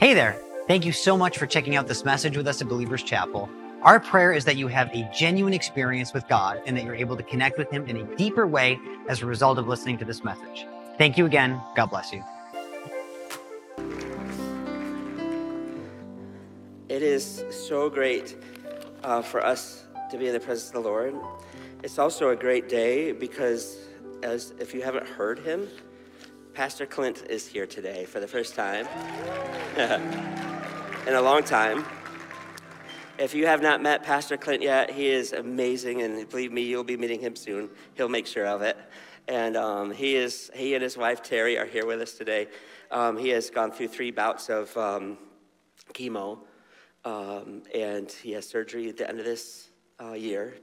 Hey there. Thank you so much for checking out this message with us at Believers Chapel. Our prayer is that you have a genuine experience with God and that you're able to connect with Him in a deeper way as a result of listening to this message. Thank you again. God bless you. It is so great uh, for us to be in the presence of the Lord. It's also a great day because, as if you haven't heard him, Pastor Clint is here today for the first time in a long time. If you have not met Pastor Clint yet, he is amazing, and believe me, you'll be meeting him soon. He'll make sure of it. And um, he is he and his wife Terry are here with us today. Um, he has gone through three bouts of um, chemo, um, and he has surgery at the end of this uh, year,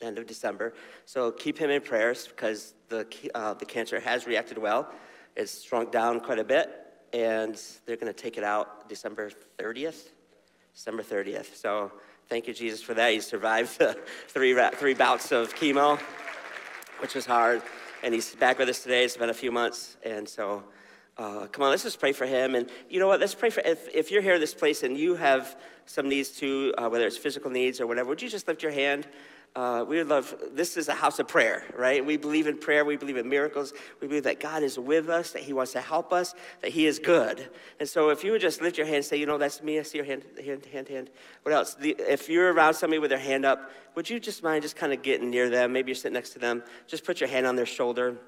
end of December. So keep him in prayers because the uh, the cancer has reacted well. It's shrunk down quite a bit, and they're going to take it out December 30th. December 30th. So thank you, Jesus, for that. He survived the three, three bouts of chemo, which was hard. And he's back with us today. It's been a few months. And so, uh, come on, let's just pray for him. And you know what? Let's pray for, if, if you're here in this place and you have some needs too, uh, whether it's physical needs or whatever, would you just lift your hand? Uh, we love, this is a house of prayer, right? We believe in prayer. We believe in miracles. We believe that God is with us, that He wants to help us, that He is good. And so if you would just lift your hand and say, you know, that's me. I see your hand, hand, hand, hand. What else? The, if you're around somebody with their hand up, would you just mind just kind of getting near them? Maybe you're sitting next to them. Just put your hand on their shoulder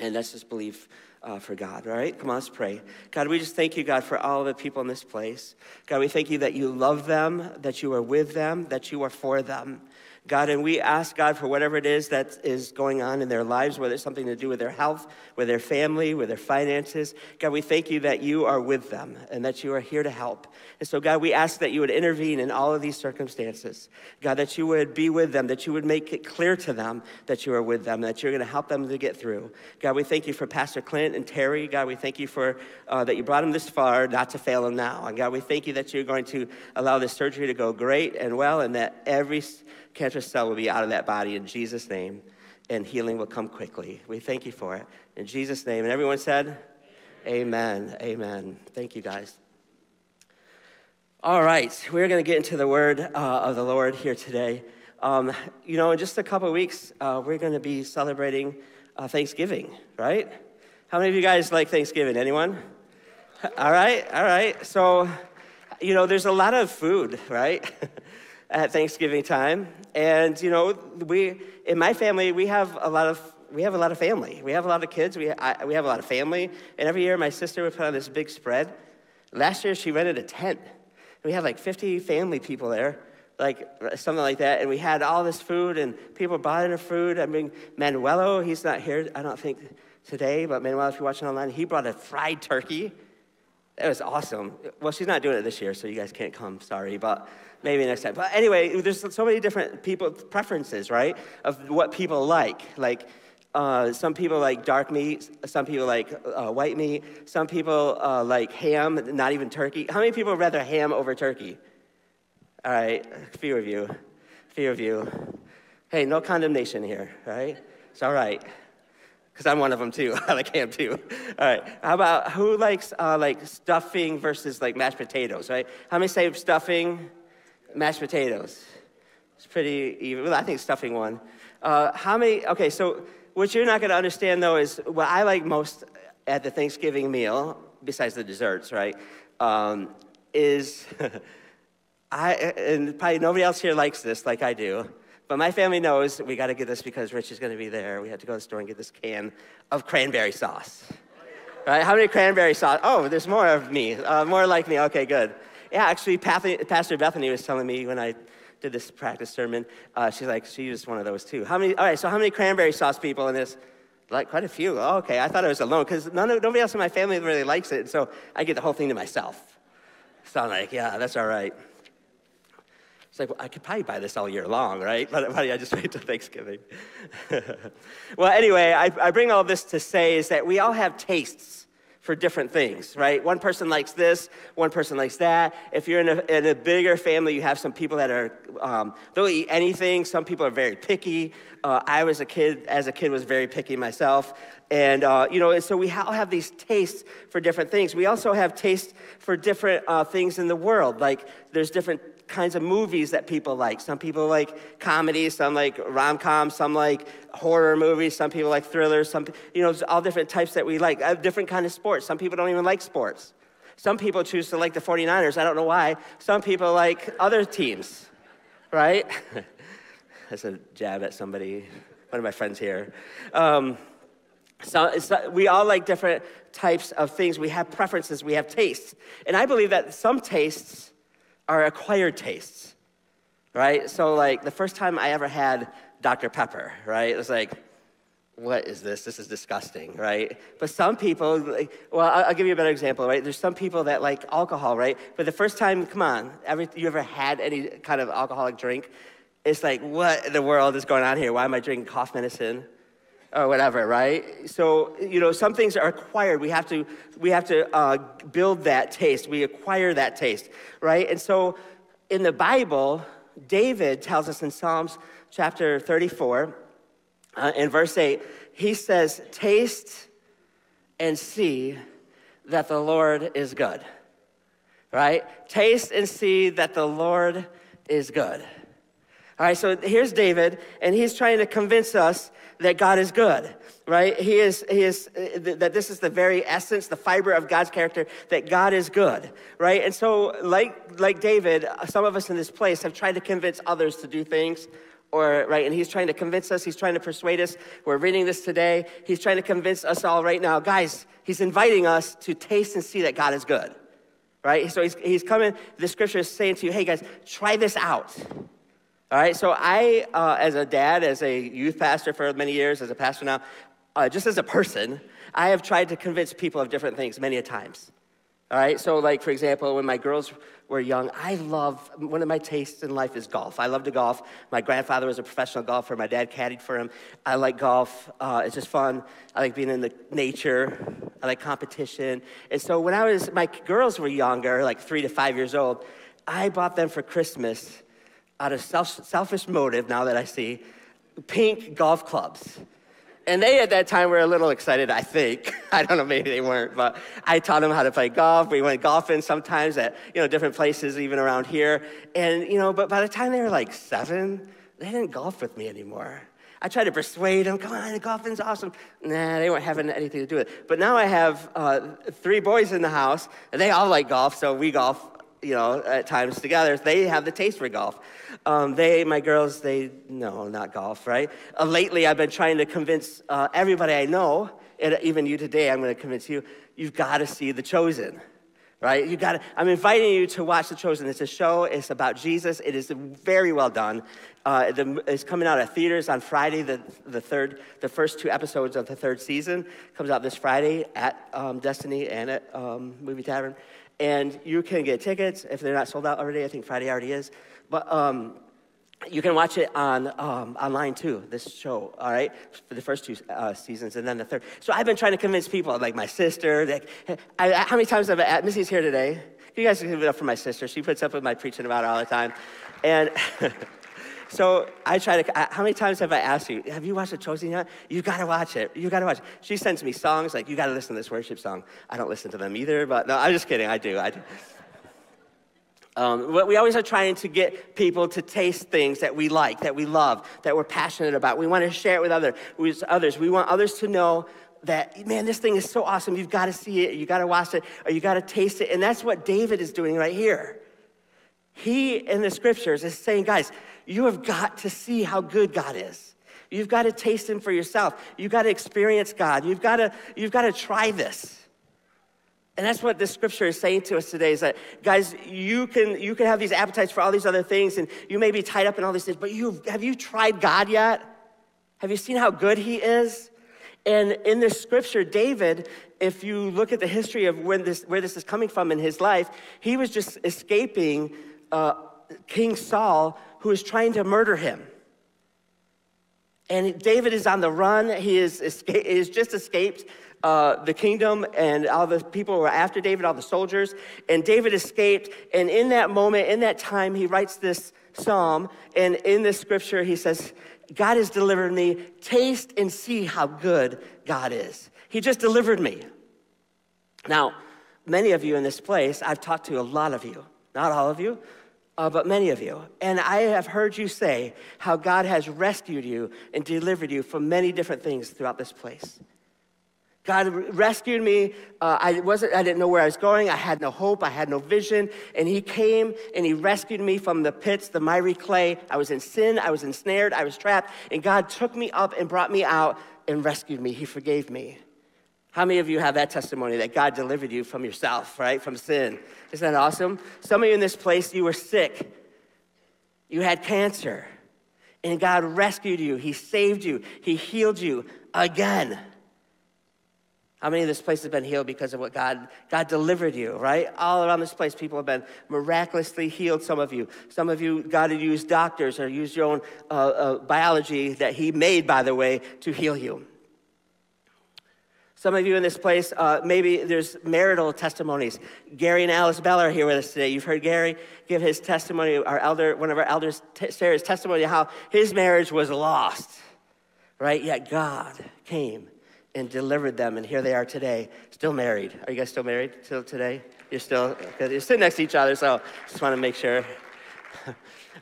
and let's just believe uh, for God, all right? Come on, let's pray. God, we just thank you, God, for all the people in this place. God, we thank you that you love them, that you are with them, that you are for them. God, and we ask God for whatever it is that is going on in their lives, whether it's something to do with their health, with their family, with their finances. God, we thank you that you are with them and that you are here to help. And so, God, we ask that you would intervene in all of these circumstances. God, that you would be with them, that you would make it clear to them that you are with them, that you're going to help them to get through. God, we thank you for Pastor Clint and Terry. God, we thank you for uh, that you brought them this far, not to fail them now. And God, we thank you that you're going to allow this surgery to go great and well, and that every cancerous cell will be out of that body in Jesus' name, and healing will come quickly. We thank you for it. In Jesus' name. And everyone said, Amen. Amen. Thank you, guys. All right, we're going to get into the word uh, of the Lord here today. Um, you know, in just a couple weeks, uh, we're going to be celebrating uh, Thanksgiving, right? How many of you guys like Thanksgiving? Anyone? All right, all right. So, you know, there's a lot of food, right? at Thanksgiving time. And, you know, we, in my family, we have a lot of, we have a lot of family. We have a lot of kids. We, I, we have a lot of family. And every year, my sister would put on this big spread. Last year, she rented a tent. We had like 50 family people there, like something like that. And we had all this food, and people brought in food. I mean, Manuelo, he's not here, I don't think, today, but Manuelo, if you're watching online, he brought a fried turkey. It was awesome. Well, she's not doing it this year, so you guys can't come, sorry. But maybe next time. But anyway, there's so many different people preferences, right? Of what people like. Like uh, some people like dark meat. Some people like uh, white meat. Some people uh, like ham, not even turkey. How many people rather ham over turkey? All right, a few of you. A few of you. Hey, no condemnation here, right? It's all right. Because I'm one of them too. I like ham too. All right. How about who likes uh, like stuffing versus like mashed potatoes, right? How many say stuffing? Mashed potatoes. It's pretty even. Well, I think stuffing one. Uh, how many? Okay, so what you're not going to understand though is what I like most at the Thanksgiving meal, besides the desserts, right? Um, is I and probably nobody else here likes this like I do. But my family knows we got to get this because Rich is going to be there. We had to go to the store and get this can of cranberry sauce. Right? How many cranberry sauce? Oh, there's more of me. Uh, more like me. Okay, good. Yeah, actually, Pastor Bethany was telling me when I did this practice sermon, uh, she's like, she used one of those too. How many, all right, so how many cranberry sauce people in this? Like quite a few. Oh, okay, I thought I was alone because nobody else in my family really likes it. So I get the whole thing to myself. So I'm like, yeah, that's all right. Like, well, I could probably buy this all year long, right? But why do I just wait till Thanksgiving? well, anyway, I, I bring all this to say is that we all have tastes for different things, right? One person likes this, one person likes that. If you're in a, in a bigger family, you have some people that are, um, they'll eat anything. Some people are very picky. Uh, I was a kid, as a kid, was very picky myself. And, uh, you know, and so we all have these tastes for different things. We also have tastes for different uh, things in the world. Like, there's different kinds of movies that people like. Some people like comedy, some like rom coms, some like horror movies, some people like thrillers, some, you know, all different types that we like. Uh, different kind of sports. Some people don't even like sports. Some people choose to like the 49ers. I don't know why. Some people like other teams, right? That's a jab at somebody, one of my friends here. Um, so, so, we all like different types of things. We have preferences, we have tastes. And I believe that some tastes are acquired tastes, right? So, like, the first time I ever had Dr. Pepper, right? It was like, what is this? This is disgusting, right? But some people, like, well, I'll, give you a better example, right? There's some people that like alcohol, right? But the first time, come on, every, you ever had any kind of alcoholic drink? It's like, what in the world is going on here? Why am I drinking cough medicine? Or whatever, right? So, you know, some things are acquired. We have to, we have to uh, build that taste. We acquire that taste, right? And so in the Bible, David tells us in Psalms chapter 34, uh, in verse 8, he says, Taste and see that the Lord is good, right? Taste and see that the Lord is good. All right, so here's David, and he's trying to convince us that God is good, right? He is, he is, uh, that this is the very essence, the fiber of God's character, that God is good, right? And so, like, like David, some of us in this place have tried to convince others to do things, or, right, and he's trying to convince us, he's trying to persuade us. We're reading this today. He's trying to convince us all right now. Guys, he's inviting us to taste and see that God is good, right? So he's, he's coming, the scripture is saying to you, hey guys, try this out. All right, so I, uh, as a dad, as a youth pastor for many years, as a pastor now, uh, just as a person, I have tried to convince people of different things many a times. All right, so like for example, when my girls were young, I love, one of my tastes in life is golf. I love to golf. My grandfather was a professional golfer. My dad caddied for him. I like golf. Uh, it's just fun. I like being in the nature. I like competition. And so when I was, my girls were younger, like three to five years old, I bought them for Christmas out of self, selfish motive, now that I see, pink golf clubs. And they at that time were a little excited, I think. I don't know, maybe they weren't, but I taught them how to play golf. We went golfing sometimes at, you know, different places, even around here. And, you know, but by the time they were like seven, they didn't golf with me anymore. I tried to persuade them, come on, golfing's awesome. Nah, they weren't having anything to do with it. But now I have uh, three boys in the house, and they all like golf, so we golf you know, at times together, they have the taste for golf. Um, they, my girls, they, no, not golf, right? Uh, lately, I've been trying to convince uh, everybody I know, and even you today, I'm going to convince you, you've got to see The Chosen, right? You got I'm inviting you to watch The Chosen. It's a show, it's about Jesus. It is very well done. Uh, the, it's coming out at theaters on Friday, the, the third, the first two episodes of the third season comes out this Friday at um, Destiny and at um, Movie Tavern and you can get tickets if they're not sold out already. I think Friday already is, but um, you can watch it on um, online too. This show, all right, for the first two uh, seasons, and then the third. So I've been trying to convince people, like my sister. Like, I, how many times have I? Missy's here today. You guys can give it up for my sister. She puts up with my preaching about it all the time, and. So I try to, how many times have I asked you, have you watched The Chosen yet? You gotta watch it. You gotta watch it. She sends me songs like, you gotta listen to this worship song. I don't listen to them either, but no, I'm just kidding. I do. I do. Um, we always are trying to get people to taste things that we like, that we love, that we're passionate about. We want to share it with, other, with others. We want others to know that, man, this thing is so awesome. You've got to see it, you got to watch it, or you got to taste it. And that's what David is doing right here. He, in the scriptures, is saying, guys, you have got to see how good God is. You've got to taste Him for yourself. You've got to experience God. You've got to, you've got to try this. And that's what the scripture is saying to us today is that, guys, you can, you can have these appetites for all these other things, and you may be tied up in all these things, but you, have you tried God yet? Have you seen how good He is? And in this scripture, David, if you look at the history of when this, where this is coming from in his life, he was just escaping uh, King Saul, who was trying to murder him. And David is on the run. He is, esca- he is just escaped uh, the kingdom and all the people were after David, all the soldiers. And David escaped. And in that moment, in that time, he writes this psalm. And in this scripture, he says, God has delivered me. Taste and see how good God is. He just delivered me. Now, many of you in this place, I've talked to a lot of you, not all of you, uh, but many of you. And I have heard you say how God has rescued you and delivered you from many different things throughout this place. God rescued me. Uh, I wasn't. I didn't know where I was going. I had no hope. I had no vision. And He came and He rescued me from the pits, the miry clay. I was in sin. I was ensnared. I was trapped. And God took me up and brought me out and rescued me. He forgave me. How many of you have that testimony that God delivered you from yourself, right? From sin. Isn't that awesome? Some of you in this place, you were sick. You had cancer. And God rescued you. He saved you. He healed you again. How many of this place has been healed because of what God, God delivered you, right? All around this place, people have been miraculously healed, some of you. Some of you, God had used doctors or used your own uh, uh, biology that He made, by the way, to heal you. Some of you in this place, uh, maybe there's marital testimonies. Gary and Alice Bell are here with us today. You've heard Gary give his testimony, our elder, one of our elders, t- his testimony how his marriage was lost, right? Yet God came and delivered them, and here they are today, still married. Are you guys still married till today? You're still, you're sitting next to each other, so just want to make sure.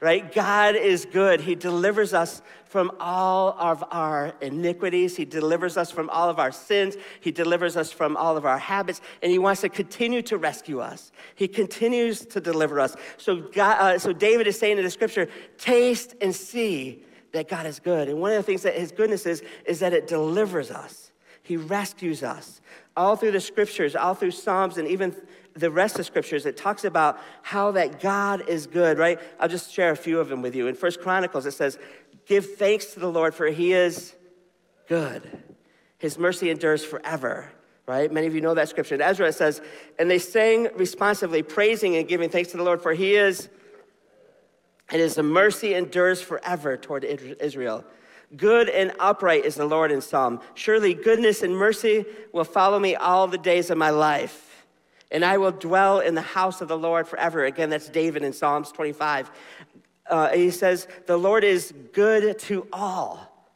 Right? God is good. He delivers us from all of our iniquities. He delivers us from all of our sins. He delivers us from all of our habits, and He wants to continue to rescue us. He continues to deliver us. So, God, uh, so David is saying in the scripture, taste and see that God is good. And one of the things that His goodness is, is that it delivers us. He rescues us. All through the scriptures, all through Psalms, and even the rest of scriptures, it talks about how that God is good, right? I'll just share a few of them with you. In First Chronicles, it says, Give thanks to the Lord, for he is good. His mercy endures forever, right? Many of you know that scripture. In Ezra, it says, And they sang responsively, praising and giving thanks to the Lord, for he is, and his mercy endures forever toward Israel. Good and upright is the Lord in Psalm. Surely goodness and mercy will follow me all the days of my life. And I will dwell in the house of the Lord forever. Again, that's David in Psalms 25. Uh, he says, The Lord is good to all,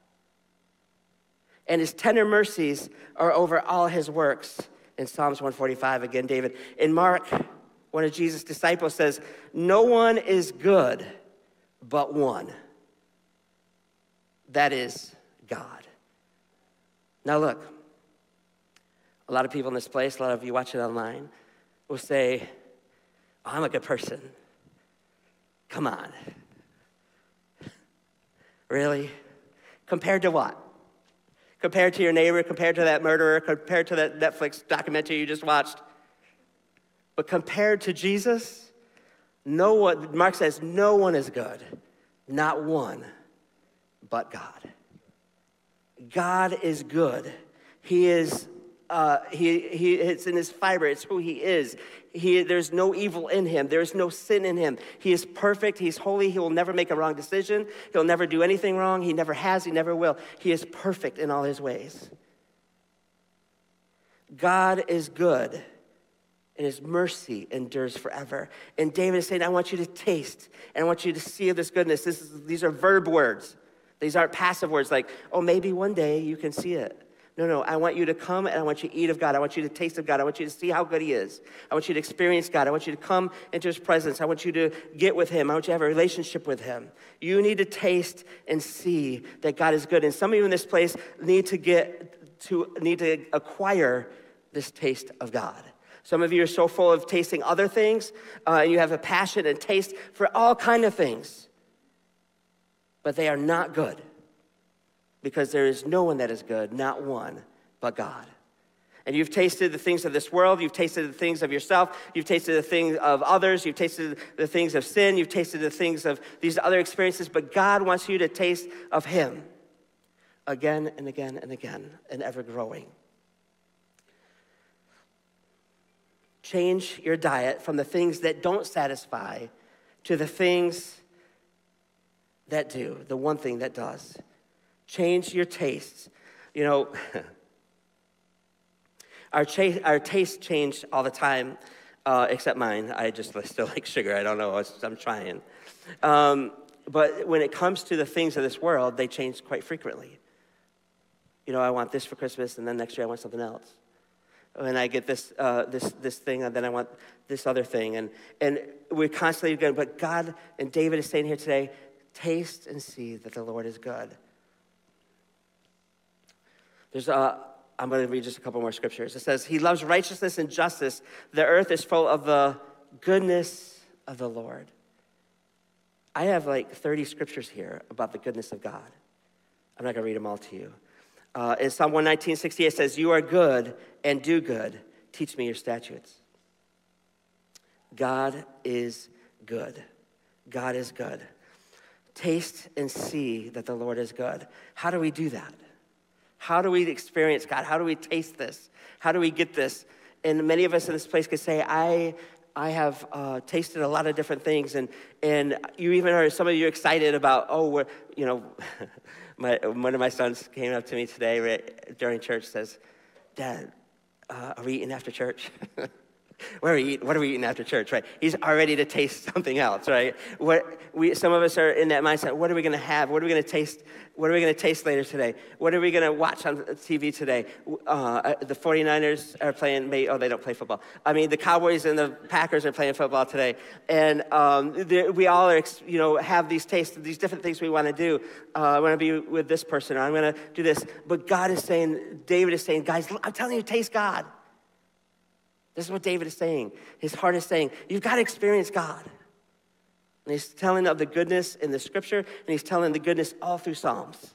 and his tender mercies are over all his works. In Psalms 145, again, David. In Mark, one of Jesus' disciples says, No one is good but one that is God. Now, look, a lot of people in this place, a lot of you watching online, will say, I'm a good person. Come on. Really? Compared to what? Compared to your neighbor, compared to that murderer, compared to that Netflix documentary you just watched. But compared to Jesus, no one, Mark says, no one is good, not one but God. God is good. He is, uh, he, he, it's in his fiber, it's who he is. He, there's no evil in him, there's no sin in him. He is perfect, he's holy, he will never make a wrong decision, he'll never do anything wrong, he never has, he never will. He is perfect in all his ways. God is good and his mercy endures forever. And David is saying, I want you to taste and I want you to see this goodness. This is, these are verb words. These aren't passive words like, oh, maybe one day you can see it. No, no, I want you to come and I want you to eat of God. I want you to taste of God. I want you to see how good He is. I want you to experience God. I want you to come into His presence. I want you to get with Him. I want you to have a relationship with Him. You need to taste and see that God is good. And some of you in this place need to get to, need to acquire this taste of God. Some of you are so full of tasting other things, uh, and you have a passion and taste for all kind of things but they are not good because there is no one that is good, not one, but God. And you've tasted the things of this world, you've tasted the things of yourself, you've tasted the things of others, you've tasted the things of sin, you've tasted the things of these other experiences, but God wants you to taste of Him again and again and again and ever growing. Change your diet from the things that don't satisfy to the things that do, the one thing that does. Change your tastes. You know, our, cha- our tastes change all the time, uh, except mine. I just still like sugar. I don't know. I'm trying. Um, but when it comes to the things of this world, they change quite frequently. You know, I want this for Christmas, and then next year I want something else. And I get this, uh, this, this thing, and then I want this other thing. And, and we're constantly going, but God and David is saying here today, taste and see that the Lord is good. There's a, I'm going to read just a couple more scriptures. It says, He loves righteousness and justice. The earth is full of the goodness of the Lord. I have like 30 scriptures here about the goodness of God. I'm not going to read them all to you. Uh, in Psalm 119, 68 says, You are good and do good. Teach me your statutes. God is good. God is good. Taste and see that the Lord is good. How do we do that? How do we experience God? How do we taste this? How do we get this? And many of us in this place could say, I, I have uh, tasted a lot of different things, and, and you even are, some of you excited about, oh, we're, you know, my, one of my sons came up to me today right, during church, says, Dad, uh, are we eating after church? what are, we eating, what are we eating after church, right? He's already to taste something else, right? What we, some of us are in that mindset. What are we going to have? What are we going to taste? What are we going to taste later today? What are we going to watch on TV today? Uh, uh the 49ers are playing, oh, they don't play football. I mean, the Cowboys and the Packers are playing football today. And um, we all are, you know, have these tastes, these different things we want to do. Uh, I want to be with this person, or I'm going to do this. But God is saying, David is saying, guys, I'm telling you, taste God. This is what David is saying. His heart is saying, You've got to experience God. And he's telling of the goodness in the scripture, and he's telling the goodness all through Psalms.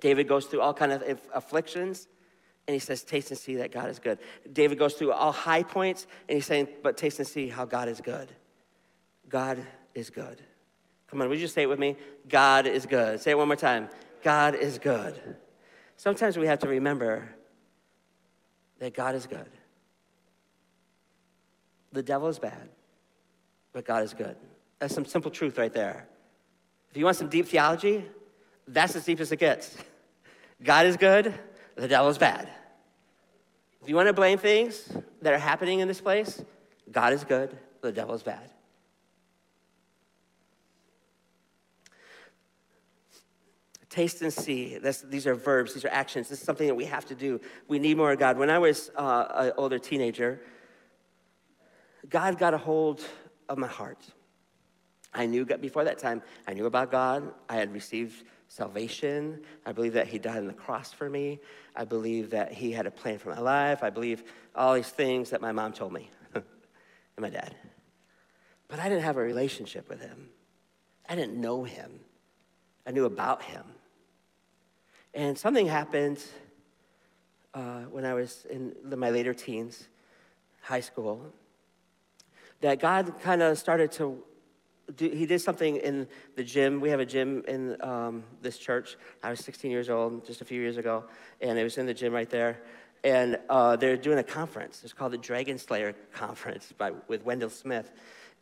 David goes through all kind of afflictions, and he says, Taste and see that God is good. David goes through all high points, and he's saying, But taste and see how God is good. God is good. Come on, would you just say it with me? God is good. Say it one more time. God is good. Sometimes we have to remember that God is good. The devil is bad, but God is good. That's some simple truth right there. If you want some deep theology, that's as deep as it gets. God is good, the devil is bad. If you want to blame things that are happening in this place, God is good, the devil is bad. Taste and see. These are verbs, these are actions. This is something that we have to do. We need more of God. When I was uh, an older teenager, God got a hold of my heart. I knew before that time, I knew about God. I had received salvation. I believe that He died on the cross for me. I believe that He had a plan for my life. I believe all these things that my mom told me and my dad. But I didn't have a relationship with Him, I didn't know Him, I knew about Him. And something happened uh, when I was in my later teens, high school, that God kind of started to do, he did something in the gym. We have a gym in um, this church. I was 16 years old just a few years ago, and it was in the gym right there. And uh, they're doing a conference. It's called the Dragon Slayer Conference by, with Wendell Smith.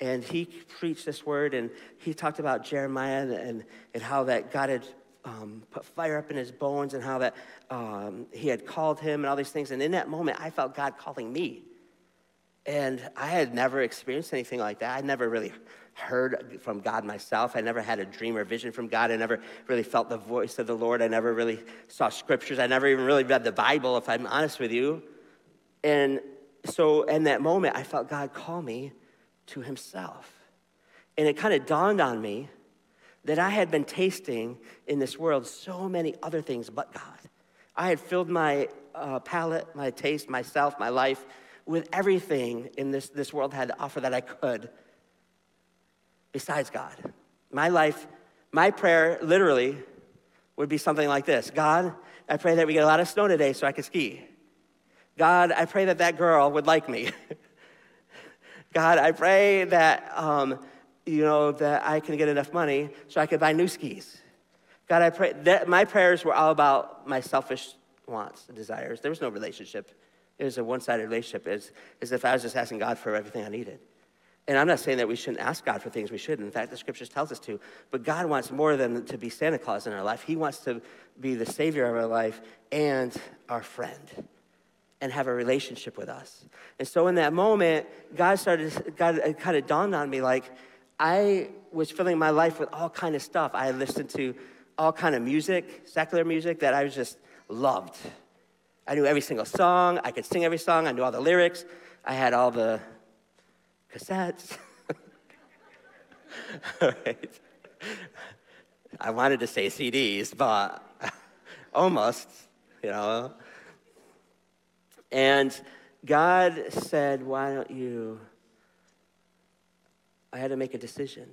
And he preached this word, and he talked about Jeremiah and, and, and how that God had um, put fire up in his bones and how that um, he had called him and all these things. And in that moment, I felt God calling me. And I had never experienced anything like that. I'd never really heard from God myself. I never had a dream or vision from God. I never really felt the voice of the Lord. I never really saw scriptures. I never even really read the Bible, if I'm honest with you. And so in that moment, I felt God call me to himself. And it kind of dawned on me that I had been tasting in this world so many other things but God. I had filled my uh, palate, my taste, myself, my life with everything in this, this world had to offer that I could besides God. My life, my prayer literally would be something like this God, I pray that we get a lot of snow today so I can ski. God, I pray that that girl would like me. God, I pray that um, you know, that I can get enough money so I could buy new skis. God, I pray that my prayers were all about my selfish wants and desires. There was no relationship. It was a one-sided relationship. It's as if I was just asking God for everything I needed. And I'm not saying that we shouldn't ask God for things we should. In fact, the scriptures tells us to. But God wants more than to be Santa Claus in our life. He wants to be the savior of our life and our friend and have a relationship with us. And so in that moment, God started, God it kind of dawned on me like, I was filling my life with all kind of stuff. I listened to all kind of music, secular music that I was just loved. I knew every single song. I could sing every song. I knew all the lyrics. I had all the cassettes. I wanted to say CDs, but almost, you know. And God said, Why don't you? I had to make a decision.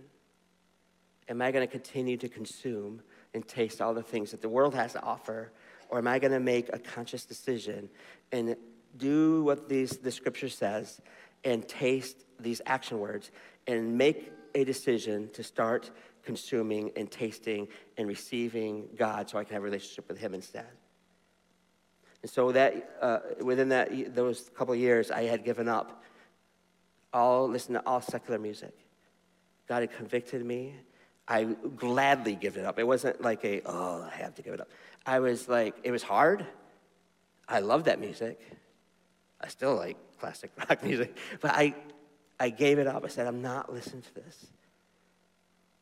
Am I going to continue to consume and taste all the things that the world has to offer? Or am I going to make a conscious decision and do what these, the scripture says and taste these action words and make a decision to start consuming and tasting and receiving God so I can have a relationship with Him instead. And so that uh, within that those couple years, I had given up all listen to all secular music. God had convicted me. I gladly give it up. It wasn't like a oh I have to give it up. I was like it was hard. I love that music. I still like classic rock music, but I I gave it up. I said I'm not listening to this.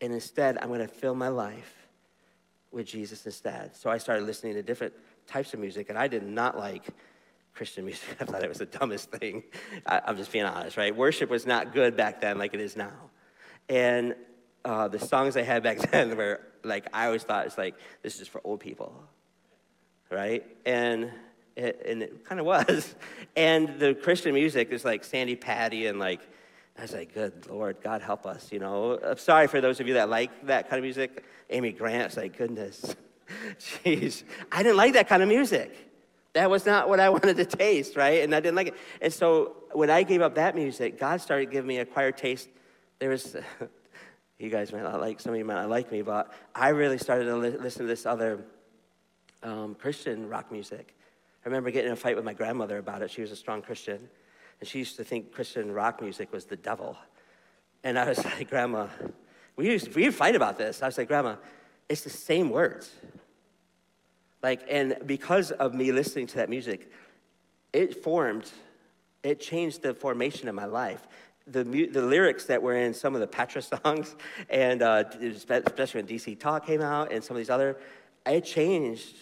And instead, I'm going to fill my life with Jesus instead. So I started listening to different types of music, and I did not like Christian music. I thought it was the dumbest thing. I, am just being honest, right? Worship was not good back then like it is now. And uh, the songs I had back then were like, I always thought it's like, this is for old people, right? And it, and it kind of was. And the Christian music is like Sandi Patty and like, I was like, good Lord, God help us, you know. I'm sorry for those of you that like that kind of music. Amy Grant, it's like, goodness. Jeez. I didn't like that kind of music. That was not what I wanted to taste, right? And I didn't like it. And so when I gave up that music, God started giving me a acquired taste. There was, you guys might not like, some of you might not like me, but I really started to li- listen to this other um, Christian rock music. I remember getting in a fight with my grandmother about it. She was a strong Christian. And she used to think Christian rock music was the devil. And I was like, Grandma, we used we fight about this. I was like, Grandma, it's the same words. Like, and because of me listening to that music, it formed, it changed the formation of my life. The, the lyrics that were in some of the Petra songs, and uh, especially when DC Talk came out, and some of these other, it changed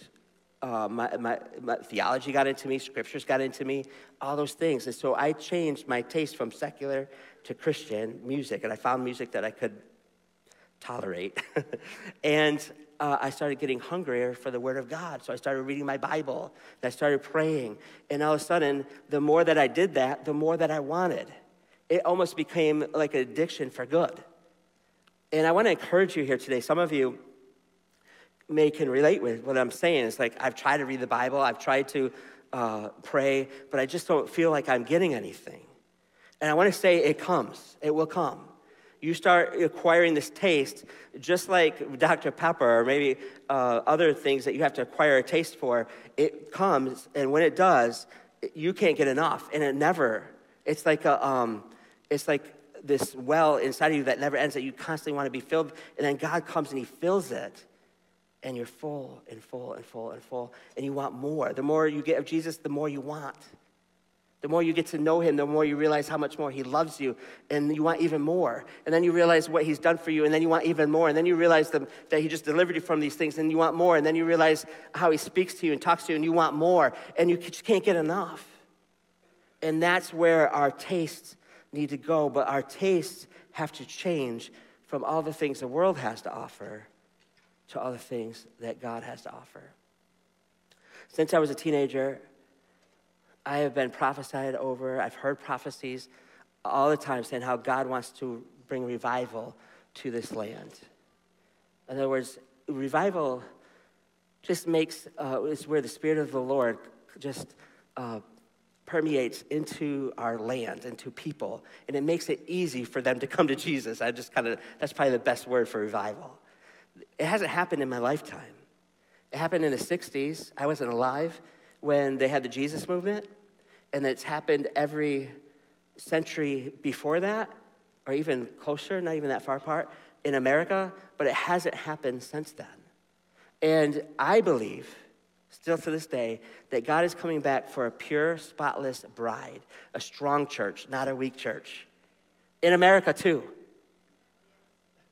uh, my, my, my, theology got into me, scriptures got into me, all those things. And so I changed my taste from secular to Christian music, and I found music that I could tolerate. and uh, I started getting hungrier for the Word of God. So I started reading my Bible, and I started praying. And all of a sudden, the more that I did that, the more that I wanted. It almost became like an addiction for good. And I want to encourage you here today. Some of you, may can relate with what I'm saying. It's like I've tried to read the Bible, I've tried to uh, pray, but I just don't feel like I'm getting anything. And I want to say it comes, it will come. You start acquiring this taste, just like Dr. Pepper or maybe uh, other things that you have to acquire a taste for. It comes, and when it does, you can't get enough, and it never. It's like a, um, it's like this well inside of you that never ends that you constantly want to be filled, and then God comes and He fills it and you're full and full and full and full, and you want more. The more you get of Jesus, the more you want. The more you get to know him, the more you realize how much more he loves you, and you want even more. And then you realize what he's done for you, and then you want even more. And then you realize the, that he just delivered you from these things, and you want more. And then you realize how he speaks to you and talks to you, and you want more. And you just can't get enough. And that's where our tastes need to go. But our tastes have to change from all the things the world has to offer to all the things that God has to offer. Since I was a teenager, I have been prophesied over. I've heard prophecies all the time saying how God wants to bring revival to this land. In other words, revival just makes, uh, is where the Spirit of the Lord just uh, permeates into our land, into people, and it makes it easy for them to come to Jesus. I just kind of, that's probably the best word for revival. It hasn't happened in my lifetime. It happened in the 60s. I wasn't alive when they had the Jesus movement, and it's happened every century before that or even closer, not even that far apart, in America, but it hasn't happened since then. And I believe, still to this day, that God is coming back for a pure, spotless bride, a strong church, not a weak church. In America, too.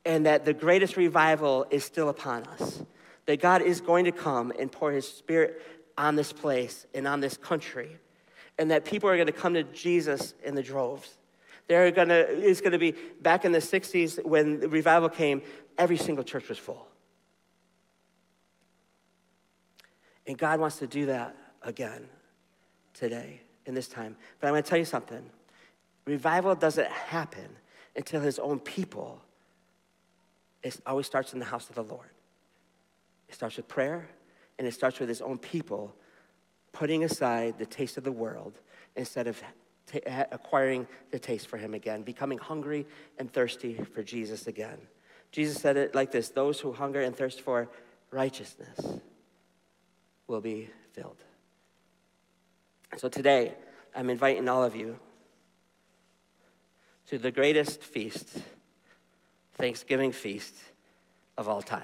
And that the greatest revival is still upon us. That God is going to come and pour his spirit on this place and on this country. And that people are going to come to Jesus in the droves. They're gonna, it's going to be back in the 60s when the revival came, every single church was full. And God wants to do that again today, in this time. But I'm going to tell you something revival doesn't happen until his own people, it always starts in the house of the Lord. It starts with prayer, and it starts with his own people putting aside the taste of the world instead of t- acquiring the taste for him again, becoming hungry and thirsty for Jesus again. Jesus said it like this Those who hunger and thirst for righteousness will be filled. So today, I'm inviting all of you to the greatest feast, Thanksgiving feast of all time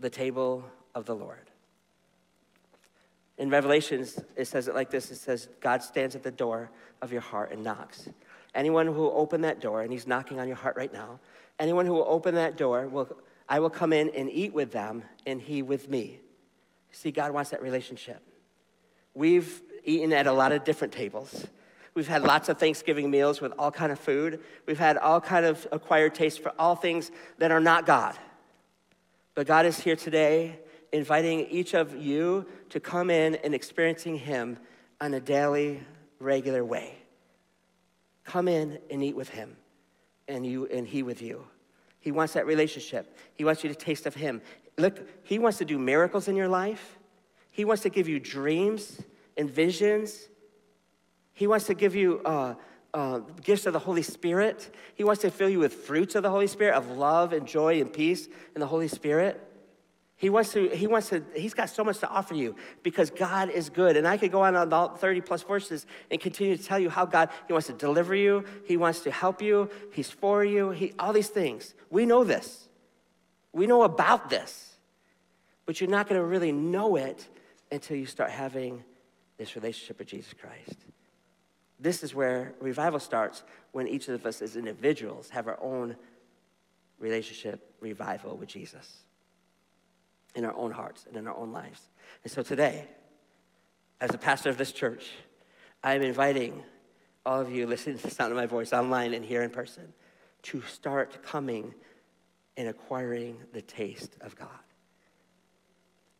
the table of the Lord. In Revelations, it says it like this it says, God stands at the door of your heart and knocks. Anyone who will open that door, and he's knocking on your heart right now, anyone who will open that door, will, I will come in and eat with them, and he with me. See, God wants that relationship. We've eaten at a lot of different tables. We've had lots of Thanksgiving meals with all kind of food. We've had all kind of acquired taste for all things that are not God. But God is here today inviting each of you to come in and experiencing Him on a daily, regular way. Come in and eat with Him, and you and He with you. He wants that relationship. He wants you to taste of Him. Look, He wants to do miracles in your life. He wants to give you dreams and visions. He wants to give you uh, uh, gifts of the Holy Spirit. He wants to fill you with fruits of the Holy Spirit, of love and joy and peace in the Holy Spirit. He wants to, he wants to, he's got so much to offer you because God is good. And I could go on on all 30 plus verses and continue to tell you how God, he wants to deliver you, he wants to help you, he's for you, he, all these things. We know this. We know about this. But you're not going to really know it until you start having this relationship with Jesus Christ. This is where revival starts when each of us as individuals have our own relationship revival with Jesus in our own hearts and in our own lives. And so today, as a pastor of this church, I am inviting all of you listening to the sound of my voice online and here in person to start coming and acquiring the taste of God.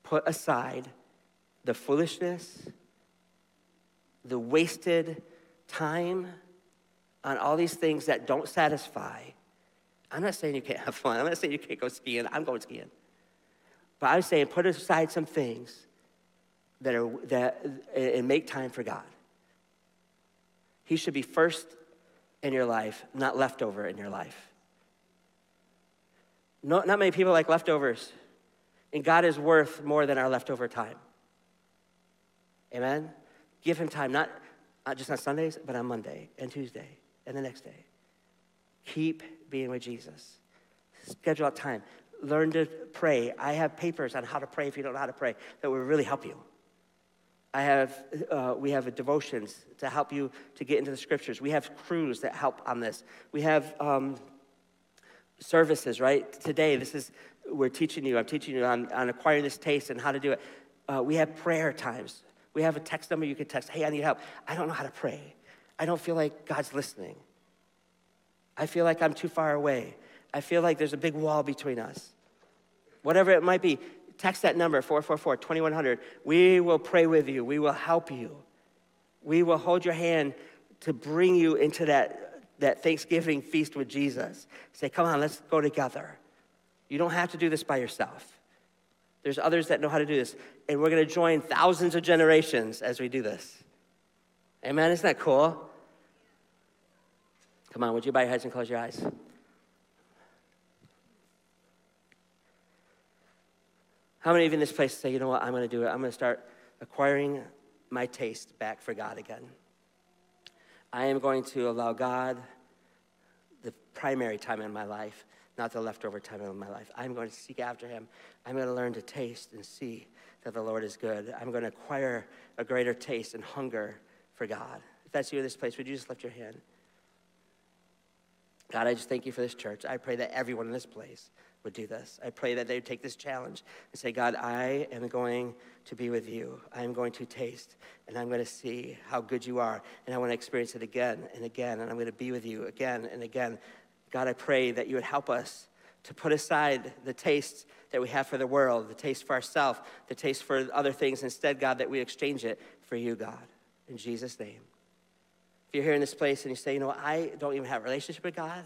Put aside the foolishness, the wasted time on all these things that don't satisfy. I'm not saying you can't have fun. I'm not saying you can't go skiing. I'm going skiing. But I'm saying put aside some things that are that and make time for God. He should be first in your life, not leftover in your life. No, not many people like leftovers. And God is worth more than our leftover time. Amen? Give him time, not, not just on Sundays, but on Monday and Tuesday and the next day. Keep being with Jesus. Schedule out time learn to pray. I have papers on how to pray if you don't know how to pray that will really help you. I have, uh, we have devotions to help you to get into the scriptures. We have crews that help on this. We have um, services, right? Today, this is, we're teaching you, I'm teaching you on, on acquiring this taste and how to do it. Uh, we have prayer times. We have a text number you can text, hey, I need help. I don't know how to pray. I don't feel like God's listening. I feel like I'm too far away. I feel like there's a big wall between us. Whatever it might be, text that number 444 2100. We will pray with you, we will help you. We will hold your hand to bring you into that, that Thanksgiving feast with Jesus. Say, come on, let's go together. You don't have to do this by yourself. There's others that know how to do this. And we're going to join thousands of generations as we do this. Amen? Isn't that cool? Come on, would you bow your heads and close your eyes? How many of you in this place say, you know what, I'm going to do it? I'm going to start acquiring my taste back for God again. I am going to allow God the primary time in my life, not the leftover time in my life. I'm going to seek after him. I'm going to learn to taste and see that the Lord is good. I'm going to acquire a greater taste and hunger for God. If that's you in this place, would you just lift your hand? God, I just thank you for this church. I pray that everyone in this place would do this. I pray that they would take this challenge and say, God, I am going to be with you. I am going to taste and I'm going to see how good you are. And I want to experience it again and again. And I'm going to be with you again and again. God, I pray that you would help us to put aside the taste that we have for the world, the taste for ourselves, the taste for other things. Instead, God, that we exchange it for you, God. In Jesus' name. If you're here in this place and you say, you know, I don't even have a relationship with God,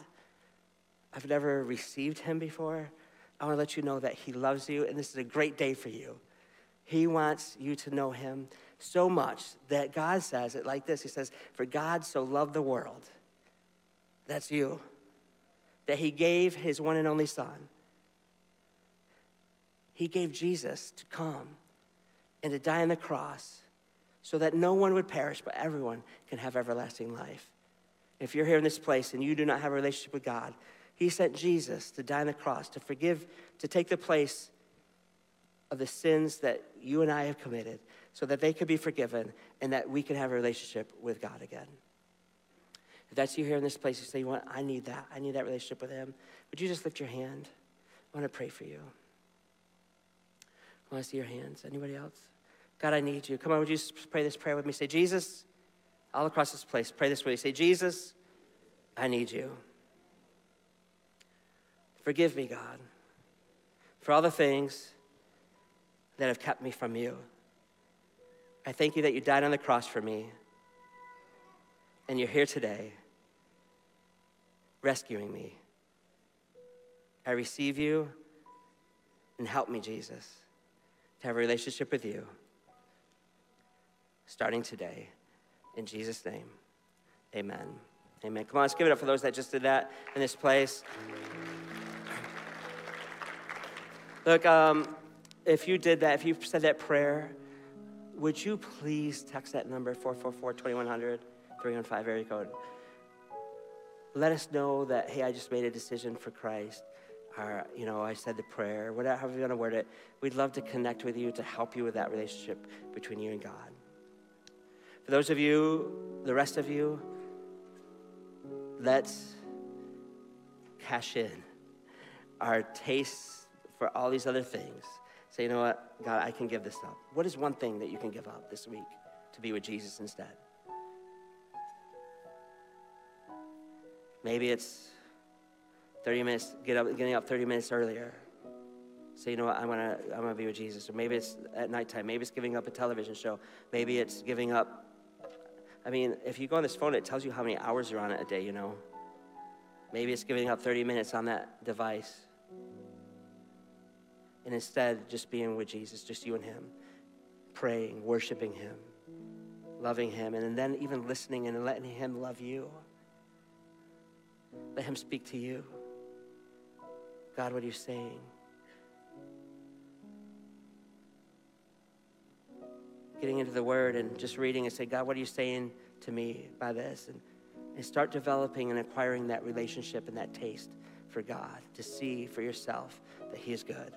I've never received him before, I want to let you know that he loves you and this is a great day for you. He wants you to know him so much that God says it like this He says, For God so loved the world, that's you, that he gave his one and only Son. He gave Jesus to come and to die on the cross so that no one would perish, but everyone can have everlasting life. If you're here in this place and you do not have a relationship with God, he sent Jesus to die on the cross, to forgive, to take the place of the sins that you and I have committed, so that they could be forgiven and that we can have a relationship with God again. If that's you here in this place, you say, you want, I need that. I need that relationship with Him. Would you just lift your hand? I want to pray for you. I want to see your hands. Anybody else? God, I need you. Come on, would you just pray this prayer with me? Say, Jesus, all across this place, pray this way. Say, Jesus, I need you. Forgive me, God, for all the things that have kept me from you. I thank you that you died on the cross for me, and you're here today rescuing me. I receive you and help me, Jesus, to have a relationship with you starting today. In Jesus' name, amen. Amen. Come on, let's give it up for those that just did that in this place. Look, um, if you did that, if you said that prayer, would you please text that number 444 2100 315 area code? Let us know that, hey, I just made a decision for Christ. Or, you know, I said the prayer, whatever, you want to word it. We'd love to connect with you to help you with that relationship between you and God. For those of you, the rest of you, let's cash in our tastes for all these other things. Say, you know what, God, I can give this up. What is one thing that you can give up this week to be with Jesus instead? Maybe it's 30 minutes, get up, getting up 30 minutes earlier. Say, you know what, I want to I wanna be with Jesus. Or maybe it's at nighttime. Maybe it's giving up a television show. Maybe it's giving up. I mean, if you go on this phone, it tells you how many hours you're on it a day, you know. Maybe it's giving up 30 minutes on that device and instead just being with Jesus, just you and Him, praying, worshiping Him, loving Him, and then even listening and letting Him love you. Let Him speak to you. God, what are you saying? Getting into the Word and just reading and say, God, what are you saying to me by this? And, and start developing and acquiring that relationship and that taste for God to see for yourself that He is good.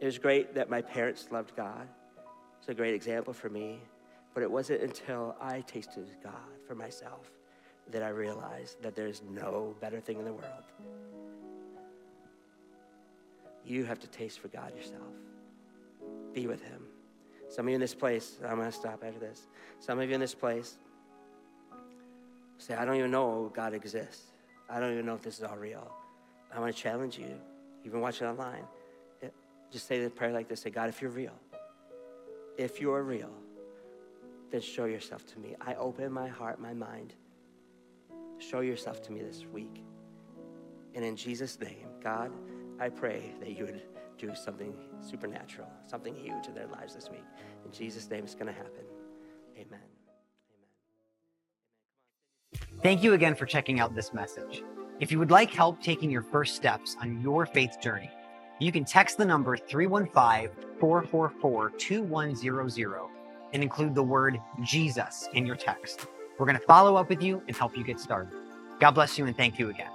It was great that my parents loved God. It's a great example for me. But it wasn't until I tasted God for myself that I realized that there's no better thing in the world. You have to taste for God yourself. Be with Him. Some of you in this place, I'm going to stop after this. Some of you in this place say, I don't even know God exists. I don't even know if this is all real. I want to challenge you. Been watching online. Just say the prayer like this say, God, if you're real, if you're real, then show yourself to me. I open my heart, my mind. Show yourself to me this week. And in Jesus' name, God, I pray that you would do something supernatural, something huge in their lives this week. In Jesus' name, it's going to happen. Amen. Amen. Thank you again for checking out this message. If you would like help taking your first steps on your faith journey, you can text the number 315 444 2100 and include the word Jesus in your text. We're going to follow up with you and help you get started. God bless you and thank you again.